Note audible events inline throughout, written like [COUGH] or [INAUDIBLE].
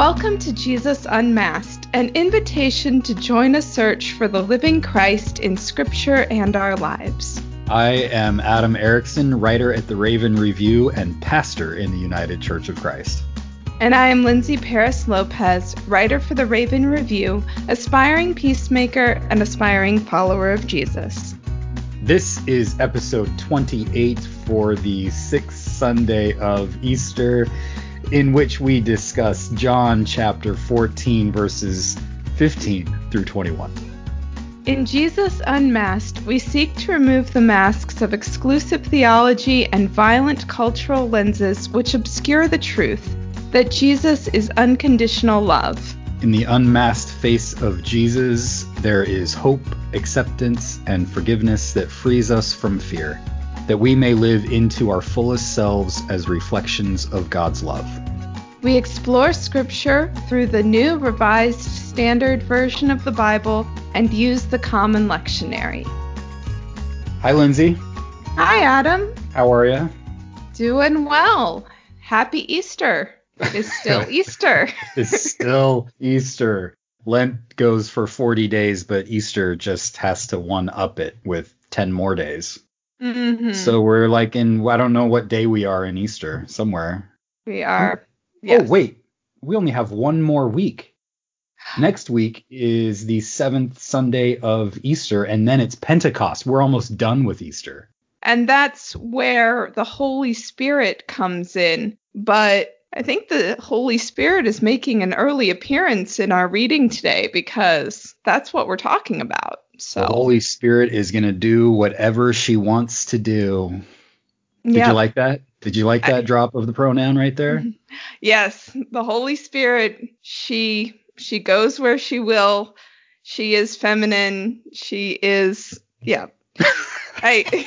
Welcome to Jesus Unmasked, an invitation to join a search for the living Christ in Scripture and our lives. I am Adam Ericksen, writer at the Raven Review and pastor in the United Church of Christ. And I am Lindsey Paris Lopez, writer for the Raven Review, aspiring peacemaker and aspiring follower of Jesus. This is episode 28 for the sixth Sunday of Easter in which we discuss John chapter 14, verses 15 through 21. In Jesus Unmasked, we seek to remove the masks of exclusive theology and violent cultural lenses which obscure the truth that Jesus is unconditional love. In the unmasked face of Jesus, there is hope, acceptance, and forgiveness that frees us from fear that we may live into our fullest selves as reflections of God's love. We explore Scripture through the new Revised Standard Version of the Bible and use the Common Lectionary. Hi, Lindsey. Hi, Adam. How are you? Doing well. Happy Easter. It's still [LAUGHS] Easter. it's still Easter. Lent goes for 40 days, but Easter just has to one up it with 10 more days. Mm-hmm. So we're like in I don't know what day we are in Easter somewhere. We are. Oh, yes. Oh wait, we only have one more week. Next week is the seventh Sunday of Easter, and then it's Pentecost. We're almost done with Easter. And that's where the Holy Spirit comes in. But I think the Holy Spirit is making an early appearance in our reading today because that's what we're talking about. So the Holy Spirit is going to do whatever she wants to do. Did you like that? Did you like that I, drop of the pronoun right there? [LAUGHS] Yes, the Holy Spirit, she she goes where she will. She is feminine. She is yeah. [LAUGHS] I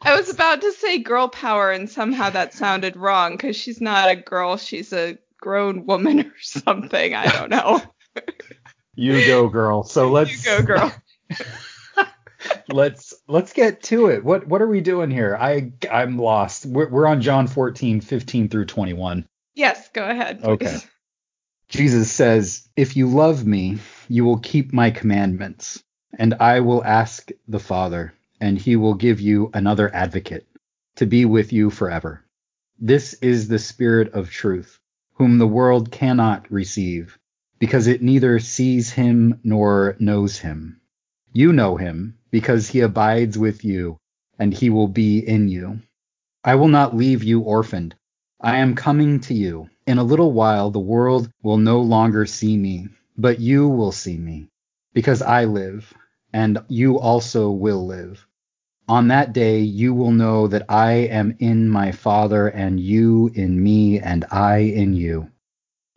I was about to say girl power and somehow that sounded wrong cuz she's not a girl, she's a grown woman or something. I don't know. [LAUGHS] you go girl. So let's You go girl. Let's let's get to it. What what are we doing here? I I'm lost. We're, we're on John 14, 15 through 21. Yes, go ahead. Please. Okay. Jesus says, "If you love me, you will keep my commandments, and I will ask the Father, and he will give you another advocate to be with you forever. This is the Spirit of truth, whom the world cannot receive, because it neither sees him nor knows him." You know him, because he abides with you, and he will be in you. I will not leave you orphaned. I am coming to you. In a little while the world will no longer see me, but you will see me, because I live, and you also will live. On that day you will know that I am in my Father, and you in me, and I in you.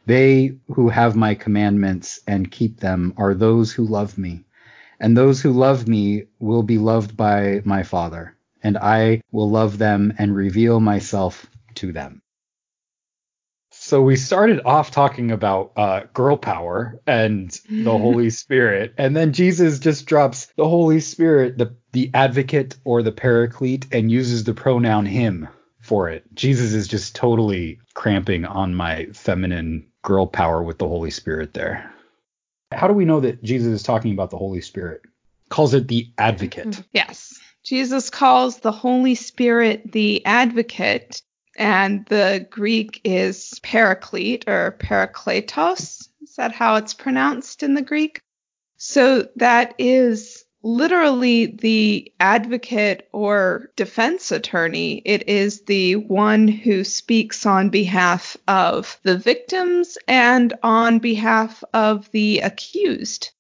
They who have my commandments and keep them are those who love me and those who love me will be loved by my Father, and I will love them and reveal myself to them. So we started off talking about uh, girl power and the [LAUGHS] Holy Spirit, and then Jesus just drops the Holy Spirit, the the advocate or the paraclete, and uses the pronoun him for it. Jesus is just totally cramping on my feminine girl power with the Holy Spirit there. How do we know that Jesus is talking about the Holy Spirit? Calls it the advocate. Mm-hmm. Yes. Jesus calls the Holy Spirit the advocate, and the Greek is paraclete or parakletos. Is that how it's pronounced in the Greek? So that is literally the advocate or defense attorney. It is the one who speaks on behalf of the victims and on behalf of the accused.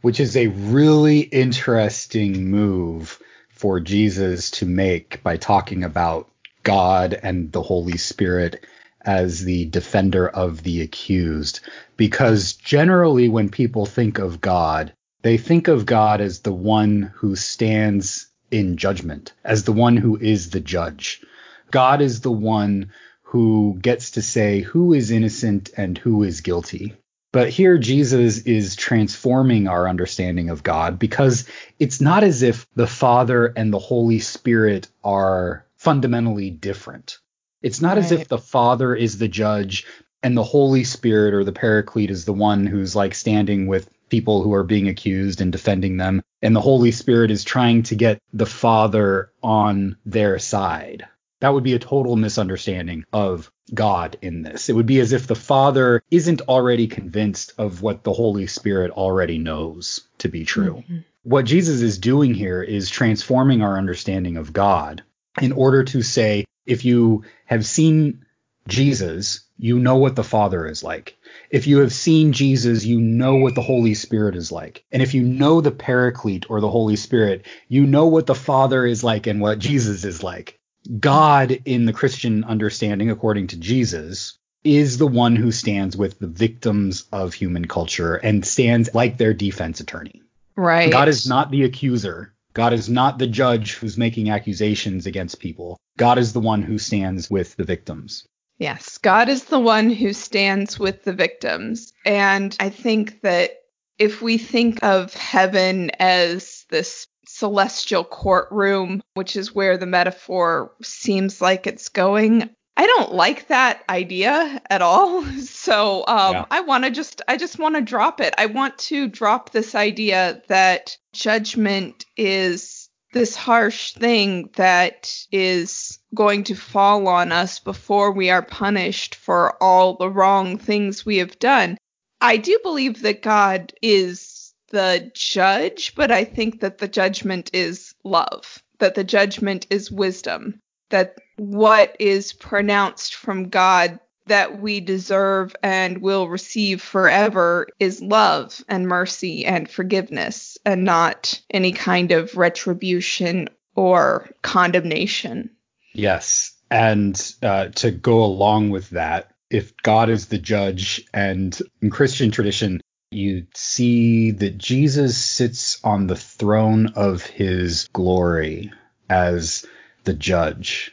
Which is a really interesting move for Jesus to make by talking about God and the Holy Spirit as the defender of the accused. Because generally, when people think of God, they think of God as the one who stands in judgment, as the one who is the judge. God is the one who gets to say who is innocent and who is guilty. But here Jesus is transforming our understanding of God because it's not as if the Father and the Holy Spirit are fundamentally different. It's not right. as if the Father is the judge and the Holy Spirit or the Paraclete is the one who's like standing with people who are being accused and defending them. And the Holy Spirit is trying to get the Father on their side. That would be a total misunderstanding of God in this. It would be as if the Father isn't already convinced of what the Holy Spirit already knows to be true. Mm-hmm. What Jesus is doing here is transforming our understanding of God in order to say, if you have seen Jesus, you know what the Father is like. If you have seen Jesus, you know what the Holy Spirit is like. And if you know the Paraclete or the Holy Spirit, you know what the Father is like and what Jesus is like. God, in the Christian understanding, according to Jesus, is the one who stands with the victims of human culture and stands like their defense attorney. Right. God is not the accuser. God is not the judge who's making accusations against people. God is the one who stands with the victims. Yes, God is the one who stands with the victims. And I think that if we think of heaven as this celestial courtroom, which is where the metaphor seems like it's going, I don't like that idea at all. [LAUGHS] So um, yeah. I want to just I just want to drop it. I want to drop this idea that judgment is this harsh thing that is going to fall on us before we are punished for all the wrong things we have done. I do believe that God is the judge, but I think that the judgment is love, that the judgment is wisdom, that what is pronounced from God that we deserve and will receive forever is love and mercy and forgiveness and not any kind of retribution or condemnation. Yes. And uh, to go along with that, if God is the judge, and in Christian tradition, you see that Jesus sits on the throne of his glory as the judge.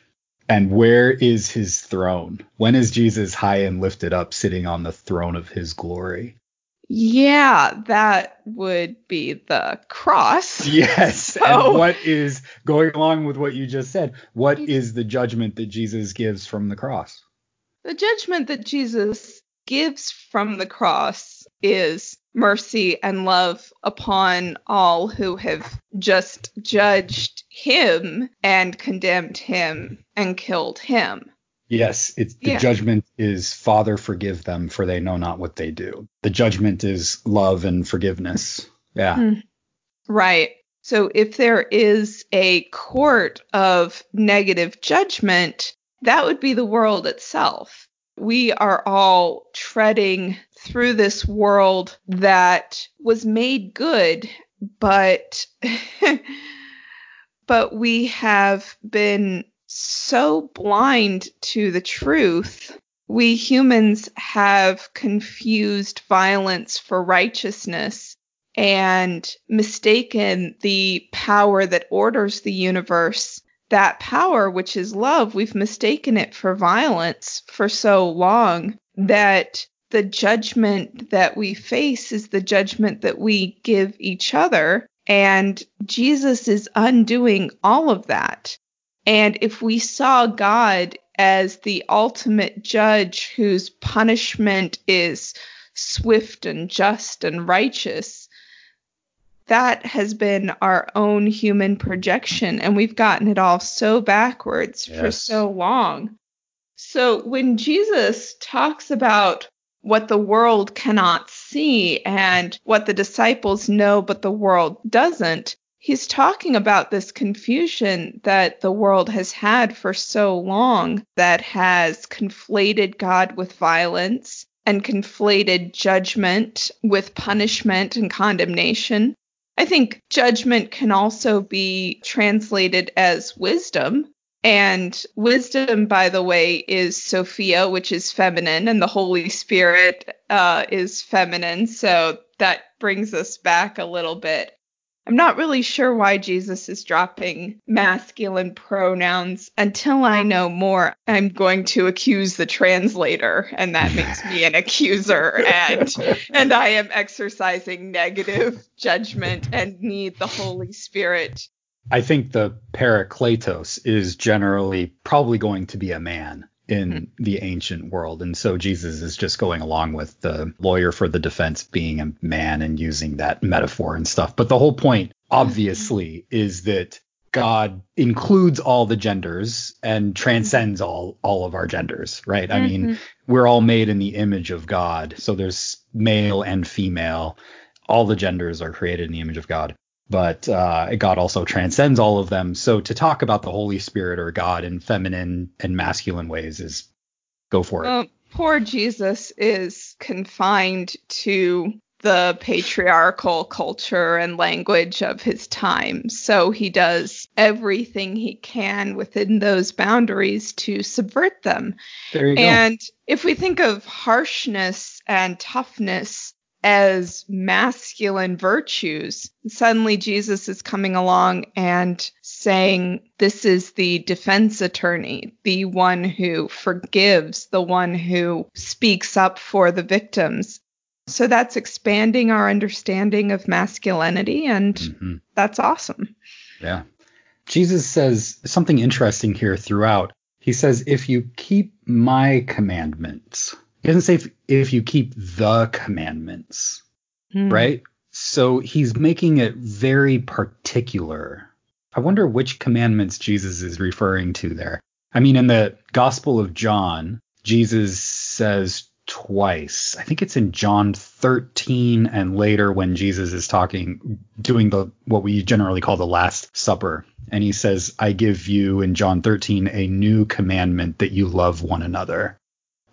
And where is his throne? When is Jesus high and lifted up, sitting on the throne of his glory? Yeah, that would be the cross. [LAUGHS] Yes. So, and what is going along with what you just said? What is the judgment that Jesus gives from the cross? The judgment that Jesus gives from the cross is mercy and love upon all who have just judged him and condemned him and killed him. Yes, it's the yeah. judgment is Father forgive them for they know not what they do. The judgment is love and forgiveness. Yeah. Mm. Right. So if there is a court of negative judgment, that would be the world itself. We are all treading through this world that was made good, but [LAUGHS] but we have been so blind to the truth. We humans have confused violence for righteousness and mistaken the power that orders the universe. That power, which is love, we've mistaken it for violence for so long that the judgment that we face is the judgment that we give each other. And Jesus is undoing all of that. And if we saw God as the ultimate judge whose punishment is swift and just and righteous, that has been our own human projection. And we've gotten it all so backwards yes. for so long. So when Jesus talks about what the world cannot see and what the disciples know but the world doesn't, he's talking about this confusion that the world has had for so long that has conflated God with violence and conflated judgment with punishment and condemnation. I think judgment can also be translated as wisdom. And wisdom, by the way, is Sophia, which is feminine, and the Holy Spirit uh, is feminine. So that brings us back a little bit. I'm not really sure why Jesus is dropping masculine pronouns. Until I know more, I'm going to accuse the translator, and that makes me an accuser, and and I am exercising negative judgment and need the Holy Spirit. I think the Parakletos is generally probably going to be a man in hmm. the ancient world. And so Jesus is just going along with the lawyer for the defense being a man and using that metaphor and stuff. But the whole point, obviously, is that God includes all the genders and transcends all all of our genders, right? I mean, mm-hmm. we're all made in the image of God. So there's male and female. All the genders are created in the image of God. But uh, God also transcends all of them. So to talk about the Holy Spirit or God in feminine and masculine ways is go for it. Well, poor Jesus is confined to the patriarchal culture and language of his time. So he does everything he can within those boundaries to subvert them. there you go. And if we think of harshness and toughness as masculine virtues, suddenly Jesus is coming along and saying, This is the defense attorney, the one who forgives, the one who speaks up for the victims. So that's expanding our understanding of masculinity, and Mhm. that's awesome. Yeah. Jesus says something interesting here throughout. He says, if you keep my commandments, he doesn't say if, if you keep the commandments, Hmm. right? So he's making it very particular. I wonder which commandments Jesus is referring to there. I mean, in the Gospel of John, Jesus says twice. I think it's in John 13 and later when Jesus is talking, doing the what we generally call the Last Supper. And he says, I give you in John 13 a new commandment that you love one another.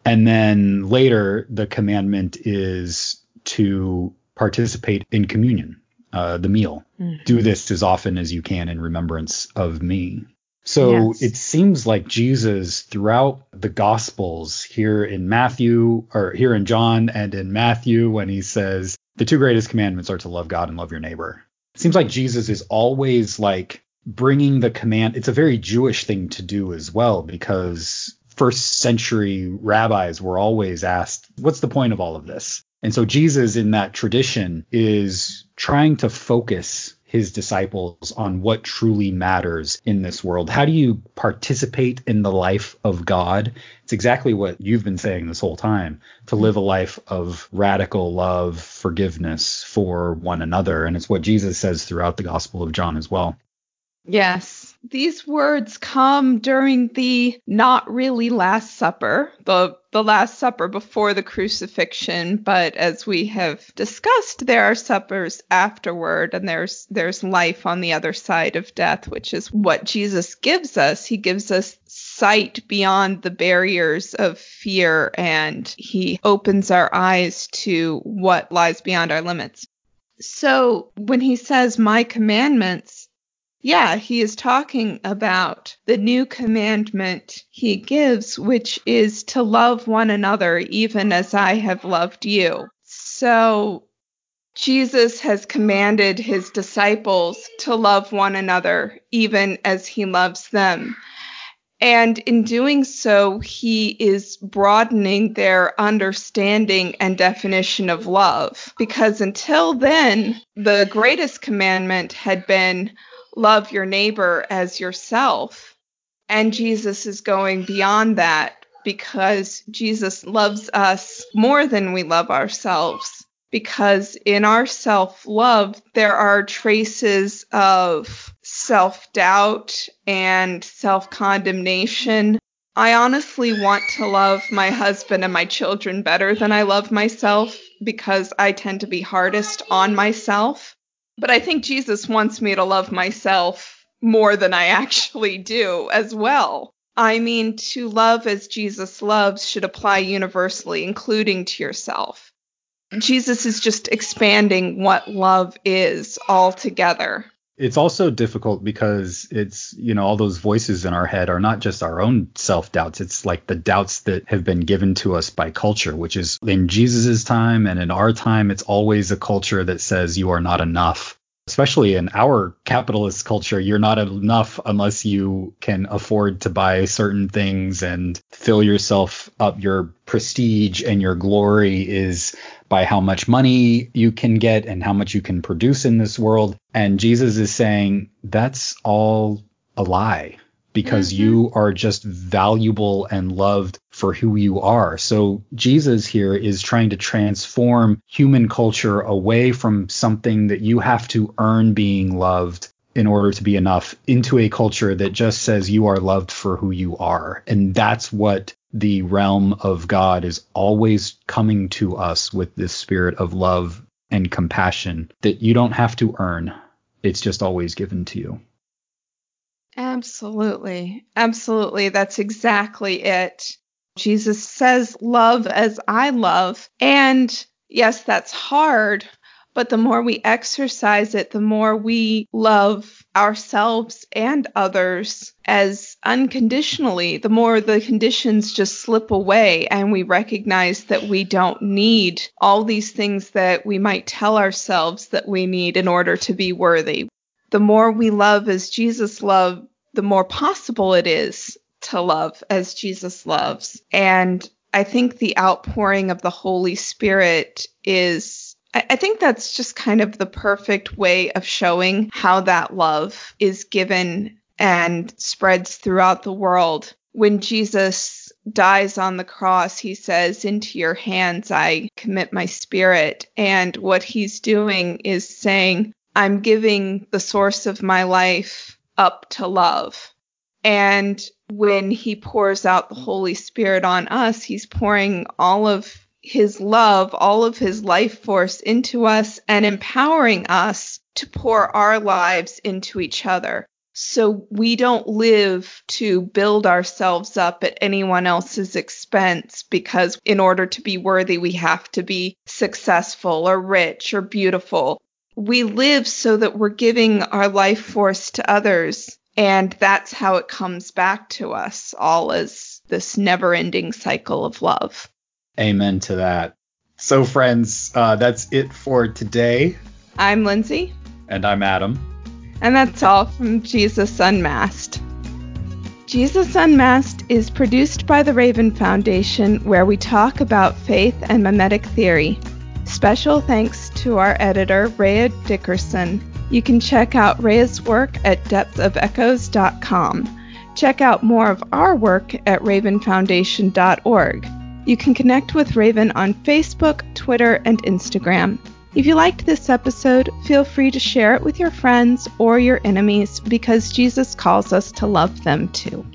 And then later, the commandment is to participate in communion, uh, the meal. Mhm. Do this as often as you can in remembrance of me. So Yes. it seems like Jesus throughout the Gospels here in Matthew, or here in John and in Matthew, when he says the two greatest commandments are to love God and love your neighbor. It seems like Jesus is always like bringing the command. It's a very Jewish thing to do as well, because first century rabbis were always asked, what's the point of all of this? And so Jesus in that tradition is trying to focus his disciples on what truly matters in this world. How do you participate in the life of God? It's exactly what you've been saying this whole time to live a life of radical love, forgiveness for one another. And it's what Jesus says throughout the Gospel of John as well. Yes. These words come during the not really Last Supper, the, the Last Supper before the crucifixion, but as we have discussed, there are suppers afterward, and there's there's life on the other side of death, which is what Jesus gives us. He gives us sight beyond the barriers of fear, and he opens our eyes to what lies beyond our limits. So when he says, My commandments, yeah, he is talking about the new commandment he gives, which is to love one another even as I have loved you. So Jesus has commanded his disciples to love one another even as he loves them. And in doing so, he is broadening their understanding and definition of love. Because until then, the greatest commandment had been love your neighbor as yourself. And Jesus is going beyond that because Jesus loves us more than we love ourselves. Because in our self love, there are traces of self doubt and self condemnation. I honestly want to love my husband and my children better than I love myself because I tend to be hardest on myself. But I think Jesus wants me to love myself more than I actually do as well. I mean, to love as Jesus loves should apply universally, including to yourself. Jesus is just expanding what love is altogether. It's also difficult because it's, you know, all those voices in our head are not just our own self doubts. It's like the doubts that have been given to us by culture, which is in Jesus's time and in our time, it's always a culture that says you are not enough. Especially in our capitalist culture, you're not enough unless you can afford to buy certain things and fill yourself up. Your prestige and your glory is by how much money you can get and how much you can produce in this world. And Jesus is saying that's all a lie because mm-hmm. you are just valuable and loved for who you are. So Jesus here is trying to transform human culture away from something that you have to earn being loved in order to be enough into a culture that just says you are loved for who you are. And that's what the realm of God is always coming to us with this spirit of love and compassion that you don't have to earn. It's just always given to you. Absolutely. Absolutely. That's exactly it. Jesus says, Love as I love. And yes, that's hard, but the more we exercise it, the more we love ourselves and others as unconditionally, the more the conditions just slip away and we recognize that we don't need all these things that we might tell ourselves that we need in order to be worthy. The more we love as Jesus loved, the more possible it is to love as Jesus loves. And I think the outpouring of the Holy Spirit is, I think that's just kind of the perfect way of showing how that love is given and spreads throughout the world. When Jesus dies on the cross, he says, Into your hands I commit my spirit. And what he's doing is saying, I'm giving the source of my life up to love. And when he pours out the Holy Spirit on us, he's pouring all of his love, all of his life force into us and empowering us to pour our lives into each other. So we don't live to build ourselves up at anyone else's expense because in order to be worthy, we have to be successful or rich or beautiful. We live so that we're giving our life force to others and that's how it comes back to us all as this never ending cycle of love. Amen to that. So, friends, uh, that's it for today. I'm Lindsey. And I'm Adam. And that's all from Jesus Unmasked. Jesus Unmasked is produced by the Raven Foundation, where we talk about faith and mimetic theory. Special thanks to our editor, Rhea Dickerson. You can check out Rhea's work at depthofechoes.com. Check out more of our work at ravenfoundation.org. You can connect with Raven on Facebook, Twitter, and Instagram. If you liked this episode, feel free to share it with your friends or your enemies because Jesus calls us to love them too.